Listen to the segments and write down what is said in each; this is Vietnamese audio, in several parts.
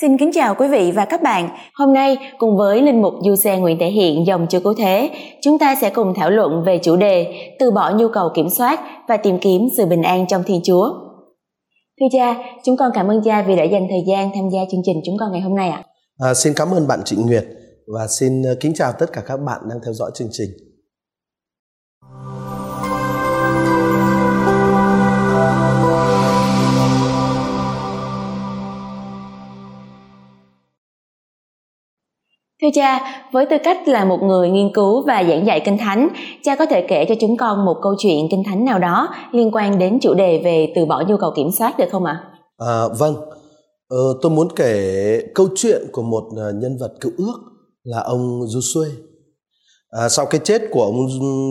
Xin kính chào quý vị và các bạn. Hôm nay cùng với linh mục Du Xe Nguyễn Thể Hiện dòng chưa cứu thế, chúng ta sẽ cùng thảo luận về chủ đề từ bỏ nhu cầu kiểm soát và tìm kiếm sự bình an trong Thiên Chúa. Thưa cha, chúng con cảm ơn cha vì đã dành thời gian tham gia chương trình chúng con ngày hôm nay ạ. À, xin cảm ơn bạn Trịnh Nguyệt và xin ờ, kính chào tất cả các bạn đang theo dõi chương trình. Thưa cha, với tư cách là một người nghiên cứu và giảng dạy kinh thánh, cha có thể kể cho chúng con một câu chuyện kinh thánh nào đó liên quan đến chủ đề về từ bỏ nhu cầu kiểm soát được không ạ? À, vâng, ờ, tôi muốn kể câu chuyện của một à, nhân vật cựu ước là ông Joshua. À, sau cái chết của ông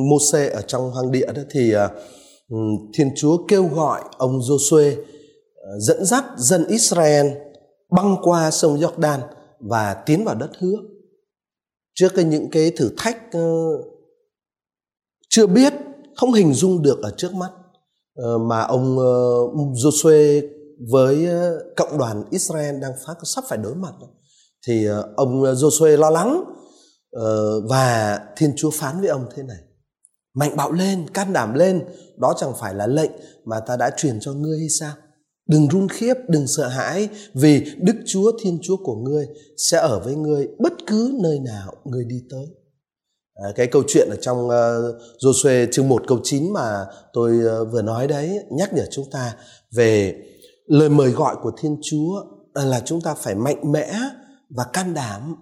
Môse ở trong hoang địa đó thì à, Thiên Chúa kêu gọi ông Joshua à, dẫn dắt dân Israel băng qua sông Jordan và tiến vào đất hứa trước cái những cái thử thách ờ, chưa biết, không hình dung được ở trước mắt ờ, mà ông ờ, Joshua với cộng đoàn Israel đang phát sắp phải đối mặt thì ông Joshua lo lắng và Thiên Chúa phán với ông thế này, mạnh bạo lên, can đảm lên, đó chẳng phải là lệnh mà ta đã truyền cho ngươi hay sao? Đừng run khiếp, đừng sợ hãi vì Đức Chúa Thiên Chúa của ngươi sẽ ở với ngươi bất cứ nơi nào ngươi đi tới. À, cái câu chuyện ở trong ờ, uh, Joshua chương 1 câu 9 mà tôi uh, vừa nói đấy nhắc nhở chúng ta về lời mời gọi của Thiên Chúa ờ, là chúng ta phải mạnh mẽ và can đảm,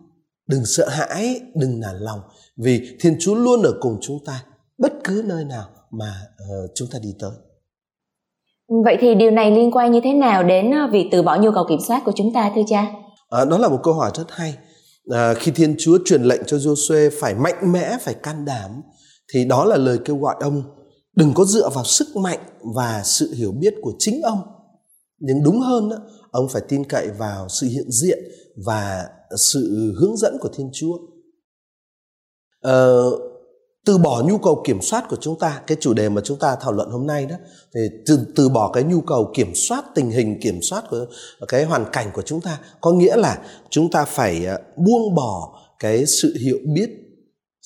đừng sợ hãi, đừng nản lòng vì Thiên Chúa luôn ở cùng chúng ta bất cứ nơi nào mà uh, chúng ta đi tới. Vậy thì điều này liên quan như thế nào đến ờ, việc từ bỏ nhu cầu kiểm soát của chúng ta thưa cha? À, đó là một câu hỏi rất hay. À, khi Thiên Chúa truyền lệnh cho Joshua phải mạnh mẽ, phải can đảm, thì đó là lời kêu gọi ông đừng có dựa vào sức mạnh và sự hiểu biết của chính ông. Nhưng đúng hơn, đó, ông phải tin cậy vào sự hiện diện và sự hướng dẫn của Thiên Chúa. À, từ bỏ nhu cầu kiểm soát của chúng ta cái chủ đề mà chúng ta thảo luận hôm nay đó thì từ, từ bỏ cái nhu cầu kiểm soát tình hình kiểm soát của cái hoàn cảnh của chúng ta có nghĩa là chúng ta phải à, buông bỏ cái sự hiểu biết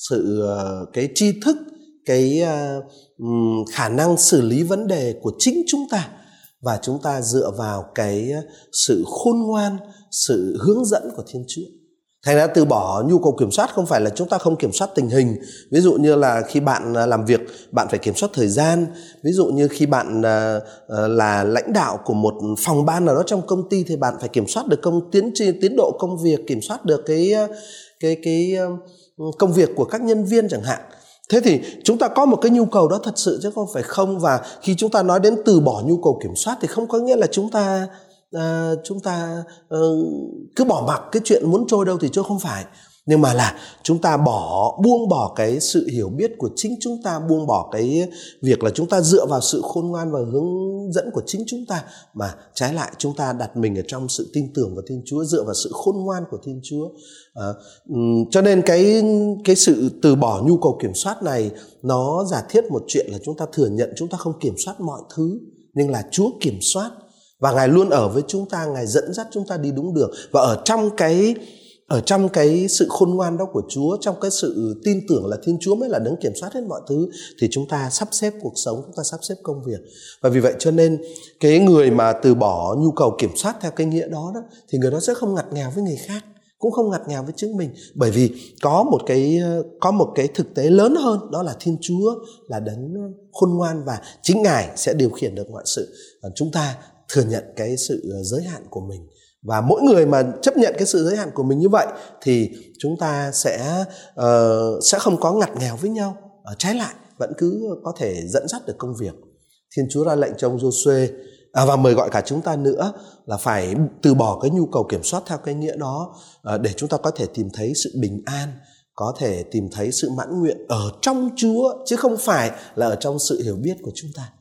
sự à, cái tri thức cái à, khả năng xử lý vấn đề của chính chúng ta. Và chúng ta dựa vào cái sự khôn ngoan sự hướng dẫn của thiên chúa. Thành ra từ bỏ nhu cầu kiểm soát không phải là chúng ta không kiểm soát tình hình. Ví dụ như là khi bạn à, làm việc bạn phải kiểm soát thời gian. Ví dụ như khi bạn à, à, là lãnh đạo của một phòng ban nào đó trong công ty thì bạn phải kiểm soát được công tiến tiến độ công việc, kiểm soát được cái cái cái công việc của các nhân viên chẳng hạn. Thế thì chúng ta có một cái nhu cầu đó thật sự chứ không phải không và khi chúng ta nói đến từ bỏ nhu cầu kiểm soát thì không có nghĩa là chúng ta uh, chúng ta uh, cứ bỏ mặc cái chuyện muốn trôi đâu thì trôi không phải. Nhưng mà là chúng ta bỏ buông bỏ cái sự hiểu biết của chính chúng ta buông bỏ cái việc là chúng ta dựa vào sự khôn ngoan và hướng dẫn của chính chúng ta. Mà trái lại chúng ta đặt mình ở trong sự tin tưởng vào thiên chúa dựa vào sự khôn ngoan của thiên chúa. À, cho nên cái cái sự từ bỏ nhu cầu kiểm soát này nó giả thiết một chuyện là chúng ta thừa nhận chúng ta không kiểm soát mọi thứ nhưng là chúa kiểm soát và ngài luôn ở với chúng ta, ngài dẫn dắt chúng ta đi đúng đường. Và ở trong cái, ở trong cái sự khôn ngoan đó của Chúa, trong cái sự tin tưởng là Thiên Chúa mới là đấng kiểm soát hết mọi thứ, thì chúng ta sắp xếp cuộc sống, chúng ta sắp xếp công việc. Và vì vậy cho nên, cái người mà từ bỏ nhu cầu kiểm soát theo cái nghĩa đó đó, thì người đó sẽ không ngặt nghèo với người khác, cũng không ngặt nghèo với chính mình. Bởi vì có một cái, có một cái thực tế lớn hơn, đó là Thiên Chúa là đấng khôn ngoan và chính ngài sẽ điều khiển được mọi sự. Chúng ta thừa nhận cái sự ờ, giới hạn của mình. Và mỗi người mà chấp nhận cái sự giới hạn của mình như vậy thì chúng ta sẽ uh, sẽ không có ngặt nghèo với nhau ở trái lại vẫn cứ có thể dẫn dắt được công việc. Thiên chúa ra lệnh cho ông joshua à, và mời gọi cả chúng ta nữa là phải từ bỏ cái nhu cầu kiểm soát theo cái nghĩa đó uh, để chúng ta có thể tìm thấy sự bình an có thể tìm thấy sự mãn nguyện ở trong chúa chứ không phải là ở trong sự hiểu biết của chúng ta.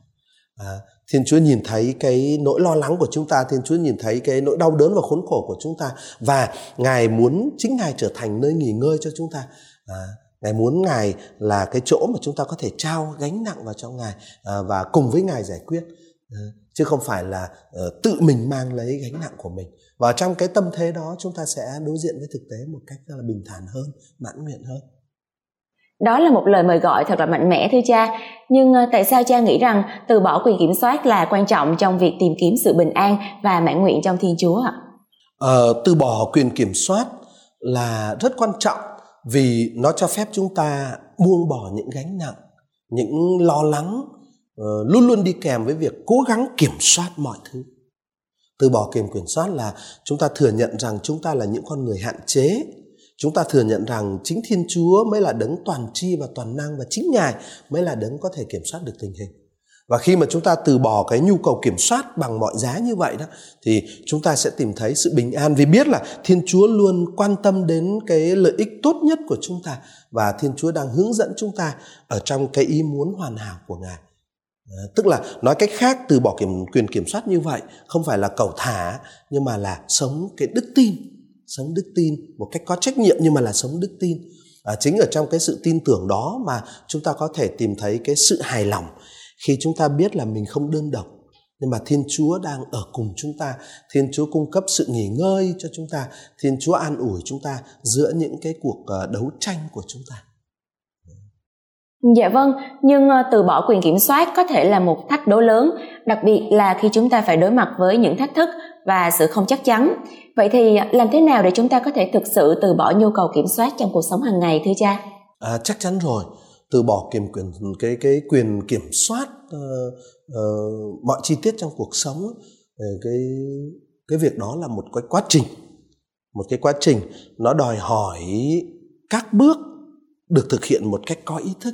À, Thiên Chúa nhìn thấy cái nỗi lo lắng của chúng ta, Thiên Chúa nhìn thấy cái nỗi đau đớn và khốn khổ của chúng ta và Ngài muốn chính Ngài trở thành nơi nghỉ ngơi cho chúng ta. À, Ngài muốn Ngài là cái chỗ mà chúng ta có thể trao gánh nặng vào cho Ngài à, và cùng với Ngài giải quyết. À, chứ không phải là uh, tự mình mang lấy gánh nặng của mình và trong cái tâm thế đó chúng ta sẽ đối diện với thực tế một cách rất là bình thản hơn mãn nguyện hơn đó là một lời mời gọi thật là mạnh mẽ thưa cha. Nhưng ờ, tại sao cha nghĩ rằng từ bỏ quyền kiểm soát là quan trọng trong việc tìm kiếm sự bình an và mãn nguyện trong thiên chúa ạ? Ờ, từ bỏ quyền kiểm soát là rất quan trọng vì nó cho phép chúng ta buông bỏ những gánh nặng những lo lắng uh, luôn luôn đi kèm với việc cố gắng kiểm soát mọi thứ. Từ bỏ quyền kiểm soát là chúng ta thừa nhận rằng chúng ta là những con người hạn chế chúng ta thừa nhận rằng chính thiên chúa mới là đấng toàn tri và toàn năng và chính ngài mới là đấng có thể kiểm soát được tình hình. Và khi mà chúng ta từ bỏ cái nhu cầu kiểm soát bằng mọi giá như vậy đó thì chúng ta sẽ tìm thấy sự bình an vì biết là thiên chúa luôn quan tâm đến cái lợi ích tốt nhất của chúng ta và thiên chúa đang hướng dẫn chúng ta ở trong cái ý muốn hoàn hảo của ngài. À, tức là nói cách khác từ bỏ kiểm, quyền kiểm soát như vậy không phải là cầu thả nhưng mà là sống cái đức tin sống đức tin một cách có trách nhiệm nhưng mà là sống đức tin. À, chính ở trong cái sự tin tưởng đó mà chúng ta có thể tìm thấy cái sự hài lòng khi chúng ta biết là mình không đơn độc. Nhưng mà thiên chúa đang ở cùng chúng ta thiên chúa cung cấp sự nghỉ ngơi cho chúng ta thiên chúa an ủi chúng ta giữa những cái cuộc ờ, đấu tranh của chúng ta. Dạ vâng, nhưng ờ, từ bỏ quyền kiểm soát có thể là một thách đố lớn, đặc biệt là khi chúng ta phải đối mặt với những thách thức và sự không chắc chắn. Vậy thì ờ, làm thế nào để chúng ta có thể thực sự từ bỏ nhu cầu kiểm soát trong cuộc sống hàng ngày thưa cha? À, chắc chắn rồi từ bỏ kiểm quyền cái cái quyền kiểm soát uh, uh, mọi chi tiết trong cuộc sống cái cái việc đó là một cái quá trình một cái quá trình nó đòi hỏi các bước được thực hiện một cách có ý thức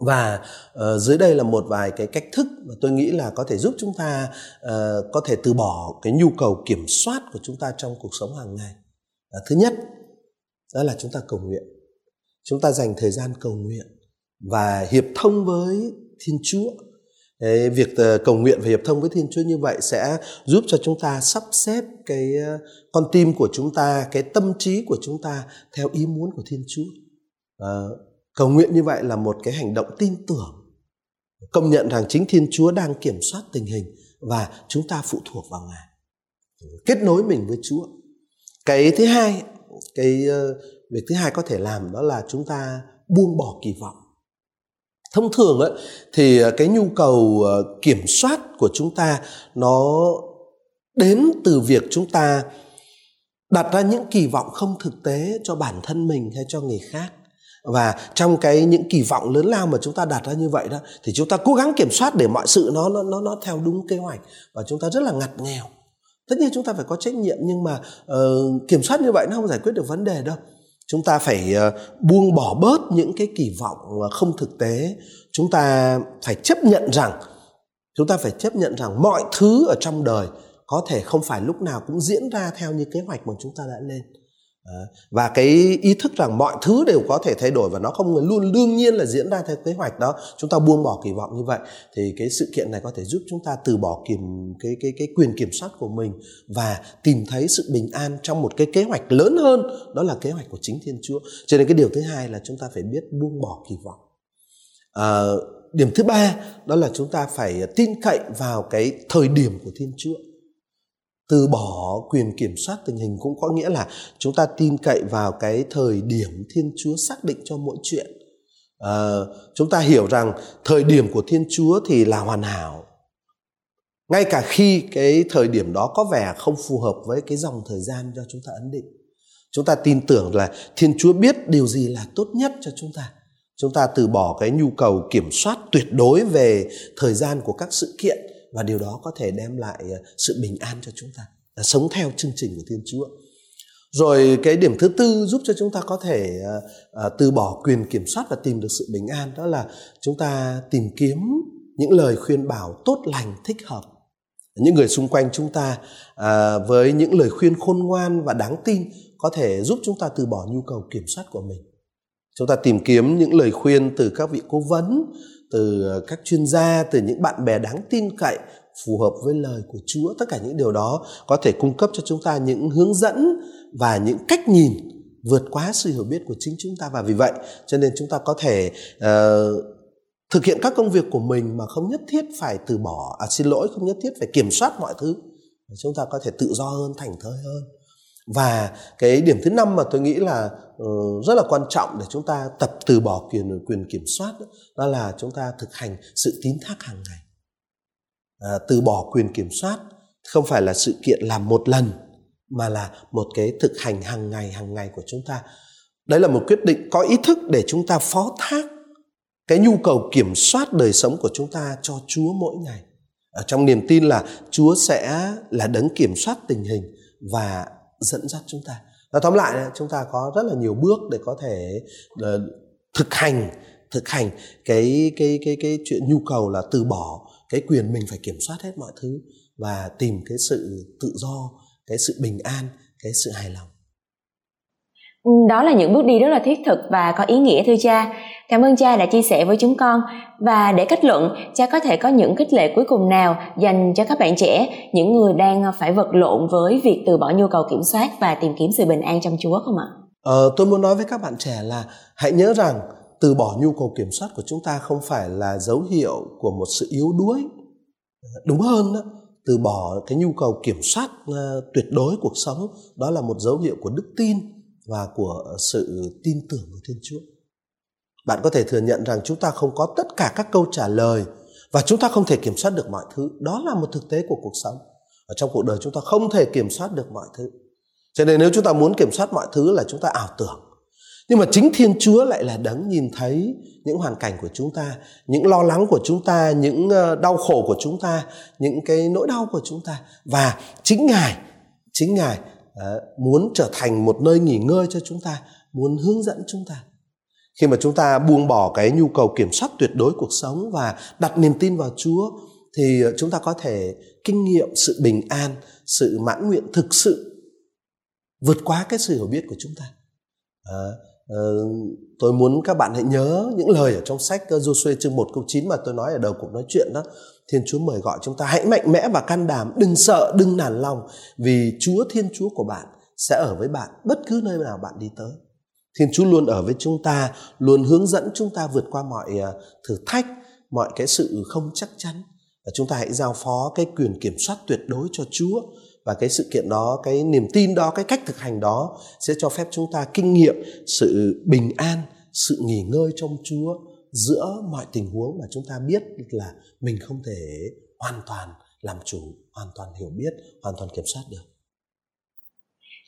và uh, dưới đây là một vài cái cách thức mà tôi nghĩ là có thể giúp chúng ta uh, có thể từ bỏ cái nhu cầu kiểm soát của chúng ta trong cuộc sống hàng ngày. Uh, thứ nhất đó là chúng ta cầu nguyện. Chúng ta dành thời gian cầu nguyện và hiệp thông với thiên chúa. Đấy, việc ờ, cầu nguyện và hiệp thông với thiên chúa như vậy sẽ giúp cho chúng ta sắp xếp cái con tim của chúng ta cái tâm trí của chúng ta theo ý muốn của thiên chúa à, cầu nguyện như vậy là một cái hành động tin tưởng công nhận rằng chính thiên chúa đang kiểm soát tình hình và chúng ta phụ thuộc vào ngài. Kết nối mình với chúa. Cái thứ hai cái ờ, việc thứ hai có thể làm đó là chúng ta buông bỏ kỳ vọng. Thông thường ấy, thì ờ, cái nhu cầu kiểm soát của chúng ta nó đến từ việc chúng ta đặt ra những kỳ vọng không thực tế cho bản thân mình hay cho người khác và trong cái những kỳ vọng lớn lao mà chúng ta đặt ra như vậy đó thì chúng ta cố gắng kiểm soát để mọi sự nó nó nó theo đúng kế hoạch. Và chúng ta rất là ngặt nghèo. Tất nhiên chúng ta phải có trách nhiệm nhưng mà uh, kiểm soát như vậy nó không giải quyết được vấn đề đâu. Chúng ta phải uh, buông bỏ bớt những cái kỳ vọng không thực tế. Chúng ta phải chấp nhận rằng chúng ta phải chấp nhận rằng mọi thứ ở trong đời có thể không phải lúc nào cũng diễn ra theo như kế hoạch mà chúng ta đã lên và cái ý thức rằng mọi thứ đều có thể thay đổi và nó không luôn đương nhiên là diễn ra theo kế hoạch đó chúng ta buông bỏ kỳ vọng như vậy thì cái sự kiện này có thể giúp chúng ta từ bỏ kiểm cái cái cái quyền kiểm soát của mình và tìm thấy sự bình an trong một cái kế hoạch lớn hơn đó là kế hoạch của chính thiên chúa. Cho nên cái điều thứ hai là chúng ta phải biết buông bỏ kỳ vọng. À, điểm thứ ba đó là chúng ta phải tin cậy vào cái thời điểm của thiên chúa từ bỏ quyền kiểm soát tình hình cũng có nghĩa là chúng ta tin cậy vào cái thời điểm thiên chúa xác định cho mỗi chuyện. À, chúng ta hiểu rằng thời điểm của thiên chúa thì là hoàn hảo. Ngay cả khi cái thời điểm đó có vẻ không phù hợp với cái dòng thời gian cho chúng ta ấn định chúng ta tin tưởng là thiên chúa biết điều gì là tốt nhất cho chúng ta. Chúng ta từ bỏ cái nhu cầu kiểm soát tuyệt đối về thời gian của các sự kiện và điều đó có thể đem lại ờ, sự bình an cho chúng ta là sống theo chương trình của thiên chúa. Rồi cái điểm thứ tư giúp cho chúng ta có thể uh, từ bỏ quyền kiểm soát và tìm được sự bình an đó là chúng ta tìm kiếm những lời khuyên bảo tốt lành thích hợp. Những người xung quanh chúng ta uh, với những lời khuyên khôn ngoan và đáng tin có thể giúp chúng ta từ bỏ nhu cầu kiểm soát của mình. Chúng ta tìm kiếm những lời khuyên từ các vị cố vấn từ ờ, các chuyên gia từ những bạn bè đáng tin cậy phù hợp với lời của chúa. Tất cả những điều đó có thể cung cấp cho chúng ta những hướng dẫn và những cách nhìn vượt quá sự hiểu biết của chính chúng ta. Và vì vậy cho nên chúng ta có thể uh, thực hiện các công việc của mình mà không nhất thiết phải từ bỏ à xin lỗi không nhất thiết phải kiểm soát mọi thứ. Chúng ta có thể tự do hơn thành thơi hơn và cái điểm thứ năm mà tôi nghĩ là uh, rất là quan trọng để chúng ta tập từ bỏ quyền quyền kiểm soát đó, đó là chúng ta thực hành sự tín thác hàng ngày. À, từ bỏ quyền kiểm soát không phải là sự kiện làm một lần mà là một cái thực hành hàng ngày hàng ngày của chúng ta. Đấy là một quyết định có ý thức để chúng ta phó thác cái nhu cầu kiểm soát đời sống của chúng ta cho Chúa mỗi ngày. Ở trong niềm tin là Chúa sẽ là đấng kiểm soát tình hình và dẫn dắt chúng ta. Và tóm lại chúng ta có rất là nhiều bước để có thể ờ, thực hành thực hành cái cái cái cái chuyện nhu cầu là từ bỏ cái quyền mình phải kiểm soát hết mọi thứ và tìm cái sự tự do, cái sự bình an, cái sự hài lòng. Đó là những bước đi rất là thiết thực và có ý nghĩa thưa cha. Cảm ơn cha đã chia sẻ với chúng con. Và để kết luận cha có thể có những khích lệ cuối cùng nào dành cho các bạn trẻ những người đang phải vật lộn với việc từ bỏ nhu cầu kiểm soát và tìm kiếm sự bình an trong chúa không ạ? Ờ, tôi muốn nói với các bạn trẻ là hãy nhớ rằng từ bỏ nhu cầu kiểm soát của chúng ta không phải là dấu hiệu của một sự yếu đuối. Đúng hơn đó từ bỏ cái nhu cầu kiểm soát uh, tuyệt đối cuộc sống đó là một dấu hiệu của đức tin và của sự tin tưởng của Thiên Chúa. Bạn có thể thừa nhận rằng chúng ta không có tất cả các câu trả lời và chúng ta không thể kiểm soát được mọi thứ. Đó là một thực tế của cuộc sống. Ở trong cuộc đời chúng ta không thể kiểm soát được mọi thứ. Cho nên nếu chúng ta muốn kiểm soát mọi thứ là chúng ta ảo tưởng. Nhưng mà chính Thiên Chúa lại là đấng nhìn thấy những hoàn cảnh của chúng ta, những lo lắng của chúng ta, những ờ, đau khổ của chúng ta, những cái nỗi đau của chúng ta và chính Ngài, chính Ngài Ờ, muốn trở thành một nơi nghỉ ngơi cho chúng ta muốn hướng dẫn chúng ta. Khi mà chúng ta buông bỏ cái nhu cầu kiểm soát tuyệt đối cuộc sống và đặt niềm tin vào chúa thì chúng ta có thể kinh nghiệm sự bình an sự mãn nguyện thực sự vượt qua cái sự hiểu biết của chúng ta. À, Ờ, tôi muốn các bạn hãy nhớ những lời ở trong sách ờ, Joshua chương 1 câu 9 mà tôi nói ở đầu cuộc nói chuyện đó Thiên Chúa mời gọi chúng ta hãy mạnh mẽ và can đảm, đừng sợ, đừng nản lòng vì Chúa Thiên Chúa của bạn sẽ ở với bạn bất cứ nơi nào bạn đi tới. Thiên Chúa luôn ở với chúng ta, luôn hướng dẫn chúng ta vượt qua mọi ờ, thử thách, mọi cái sự không chắc chắn. Và chúng ta hãy giao phó cái quyền kiểm soát tuyệt đối cho Chúa và cái sự kiện đó, cái niềm tin đó, cái cách thực hành đó sẽ cho phép chúng ta kinh nghiệm sự bình an, sự nghỉ ngơi trong Chúa giữa mọi tình huống mà chúng ta biết là mình không thể hoàn toàn làm chủ hoàn toàn hiểu biết hoàn toàn kiểm soát được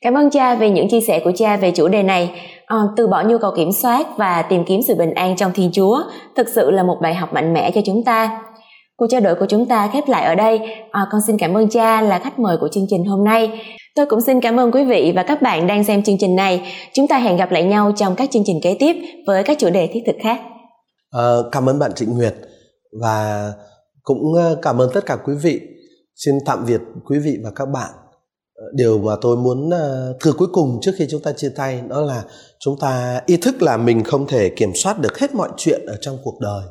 Cảm ơn cha về những chia sẻ của cha về chủ đề này. À, từ bỏ nhu cầu kiểm soát và tìm kiếm sự bình an trong Thiên Chúa thực sự là một bài học mạnh mẽ cho chúng ta. Cuộc trao đổi của chúng ta khép lại ở đây. À, con xin cảm ơn cha là khách mời của chương trình hôm nay. Tôi cũng xin cảm ơn quý vị và các bạn đang xem chương trình này. Chúng ta hẹn gặp lại nhau trong các chương trình kế tiếp với các chủ đề thiết thực khác. À, cảm ơn bạn Trịnh Nguyệt và cũng ờ, cảm ơn tất cả quý vị. Xin tạm biệt quý vị và các bạn. Ờ, điều mà tôi muốn thưa cuối cùng trước khi chúng ta chia tay đó là chúng ta ý thức là mình không thể kiểm soát được hết mọi chuyện ở trong cuộc đời.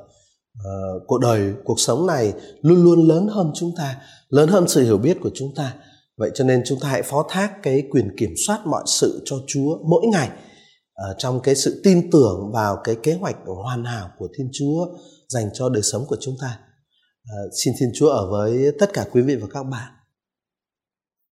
Uh, cuộc đời, cuộc sống này luôn luôn lớn hơn chúng ta, lớn hơn sự hiểu biết của chúng ta. Vậy cho nên chúng ta hãy phó thác cái quyền kiểm soát mọi sự cho Chúa mỗi ngày uh, trong cái sự tin tưởng vào cái kế hoạch hoàn hảo của Thiên Chúa dành cho đời sống của chúng ta. Uh, xin Thiên Chúa ở với tất cả quý vị và các bạn